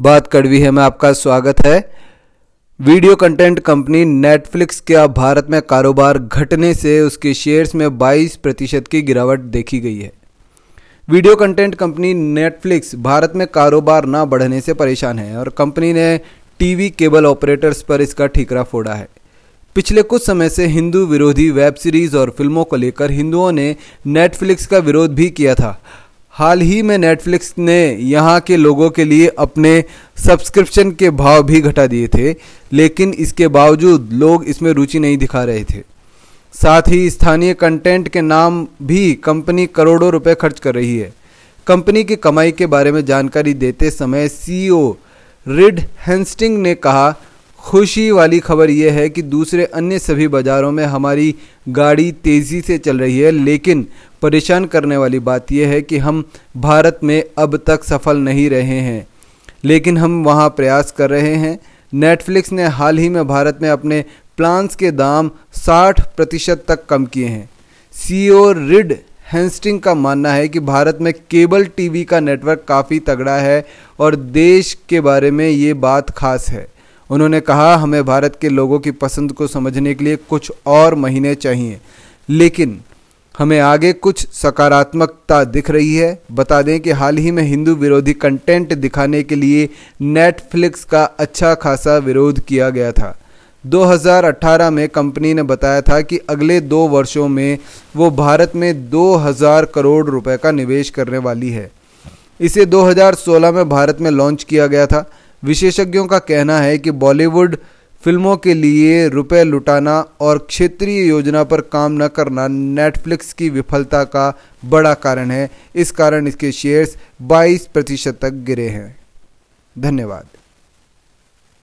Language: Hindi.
बात कड़वी है, मैं आपका स्वागत है। वीडियो कंटेंट कंपनी नेटफ्लिक्स का भारत में कारोबार घटने से उसके शेयर्स में 22 प्रतिशत की गिरावट देखी गई है। Video content company Netflix Bharat में कारोबार न बढ़ने से परेशान है और कंपनी ने टीवी केबल ऑपरेटर्स पर इसका ठीकरा फोड़ा है। पिछले कुछ समय से हिंदू विरोधी वेब सीरीज़ और फ़िल्मों को लेकर हिंदुओं ने नेटफ्लिक्स का विरोध भी किया था। हाल ही में नेटफ्लिक्स ने यहाँ के लोगों के लिए अपने सब्सक्रिप्शन के भाव भी घटा दिए थे, लेकिन इसके बावजूद लोग इसमें रुचि नहीं दिखा रहे थे। साथ ही स्थानीय कंटेंट के नाम भी कंपनी करोड़ों रुपए खर्च कर रही है। कंपनी की कमाई के बारे में जानकारी देते समय सीईओ रिड हेंस्टिंग ने कहा खुशी वाली खबर यह है कि दूसरे अन्य सभी बाज़ारों में हमारी गाड़ी तेज़ी से चल रही है, लेकिन परेशान करने वाली बात यह है कि हम भारत में अब तक सफल नहीं रहे हैं। लेकिन हम वहाँ प्रयास कर रहे हैं। नेटफ्लिक्स ने हाल ही में भारत में अपने प्लान्स के दाम 60 प्रतिशत तक कम किए हैं। सीईओ रिड हेंस्टिंग का मानना है कि भारत में केबल टीवी का नेटवर्क काफ़ी तगड़ा है और देश के बारे में ये बात खास है। उन्होंने कहा, हमें भारत के लोगों की पसंद को समझने के लिए कुछ और महीने चाहिए। लेकिन हमें आगे कुछ सकारात्मकता दिख रही है। बता दें कि हाल ही में हिंदू विरोधी कंटेंट दिखाने के लिए नेटफ्लिक्स का अच्छा खासा विरोध किया गया था। 2018 में कंपनी ने बताया था कि अगले दो वर्षों में वो भारत में 2000 करोड़ रुपए का निवेश करने वाली है। इसे 2016 में भारत में लॉन्च किया गया था। विशेषज्ञों का कहना है कि बॉलीवुड फ़िल्मों के लिए रुपए लुटाना और क्षेत्रीय योजना पर काम न करना नेटफ्लिक्स की विफलता का बड़ा कारण है। इस कारण इसके शेयर्स 22 प्रतिशत तक गिरे हैं। धन्यवाद।